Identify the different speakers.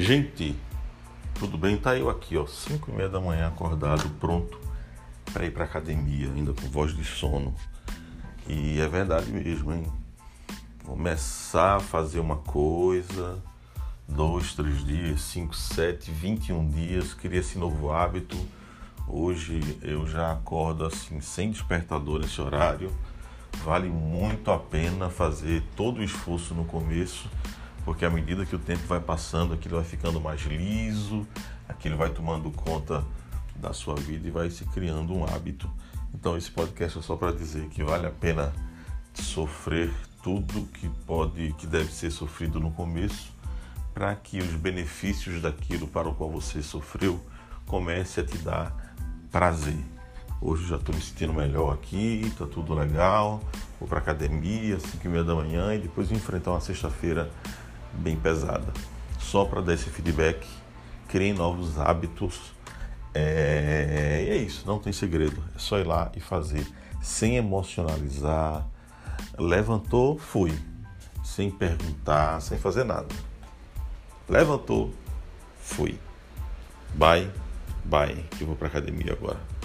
Speaker 1: Gente, tudo bem? Tá eu aqui, ó, 5 e meia da manhã acordado, pronto para ir para academia, ainda com voz de sono. E é verdade mesmo, hein? Começar a fazer uma coisa, dois, três dias, cinco, sete, vinte e um dias, queria esse novo hábito. Hoje eu já acordo assim, sem despertador nesse horário. Vale muito a pena fazer todo o esforço no começo, porque à medida que o tempo vai passando, aquilo vai ficando mais liso, aquilo vai tomando conta da sua vida e vai se criando um hábito. Então esse podcast é só para dizer que vale a pena sofrer tudo que pode, que deve ser sofrido no começo, para que os benefícios daquilo para o qual você sofreu comece a te dar prazer. Hoje já estou me sentindo melhor aqui, tá tudo legal. Vou para academia, 5 e meia da manhã e depois enfrentar uma sexta-feira bem pesada. Só para dar esse feedback, criem novos hábitos. É... É isso, não tem segredo. É só ir lá e fazer, sem emocionalizar. Levantou, fui. Sem perguntar, sem fazer nada. Levantou, fui. Bye, bye, eu vou para academia agora.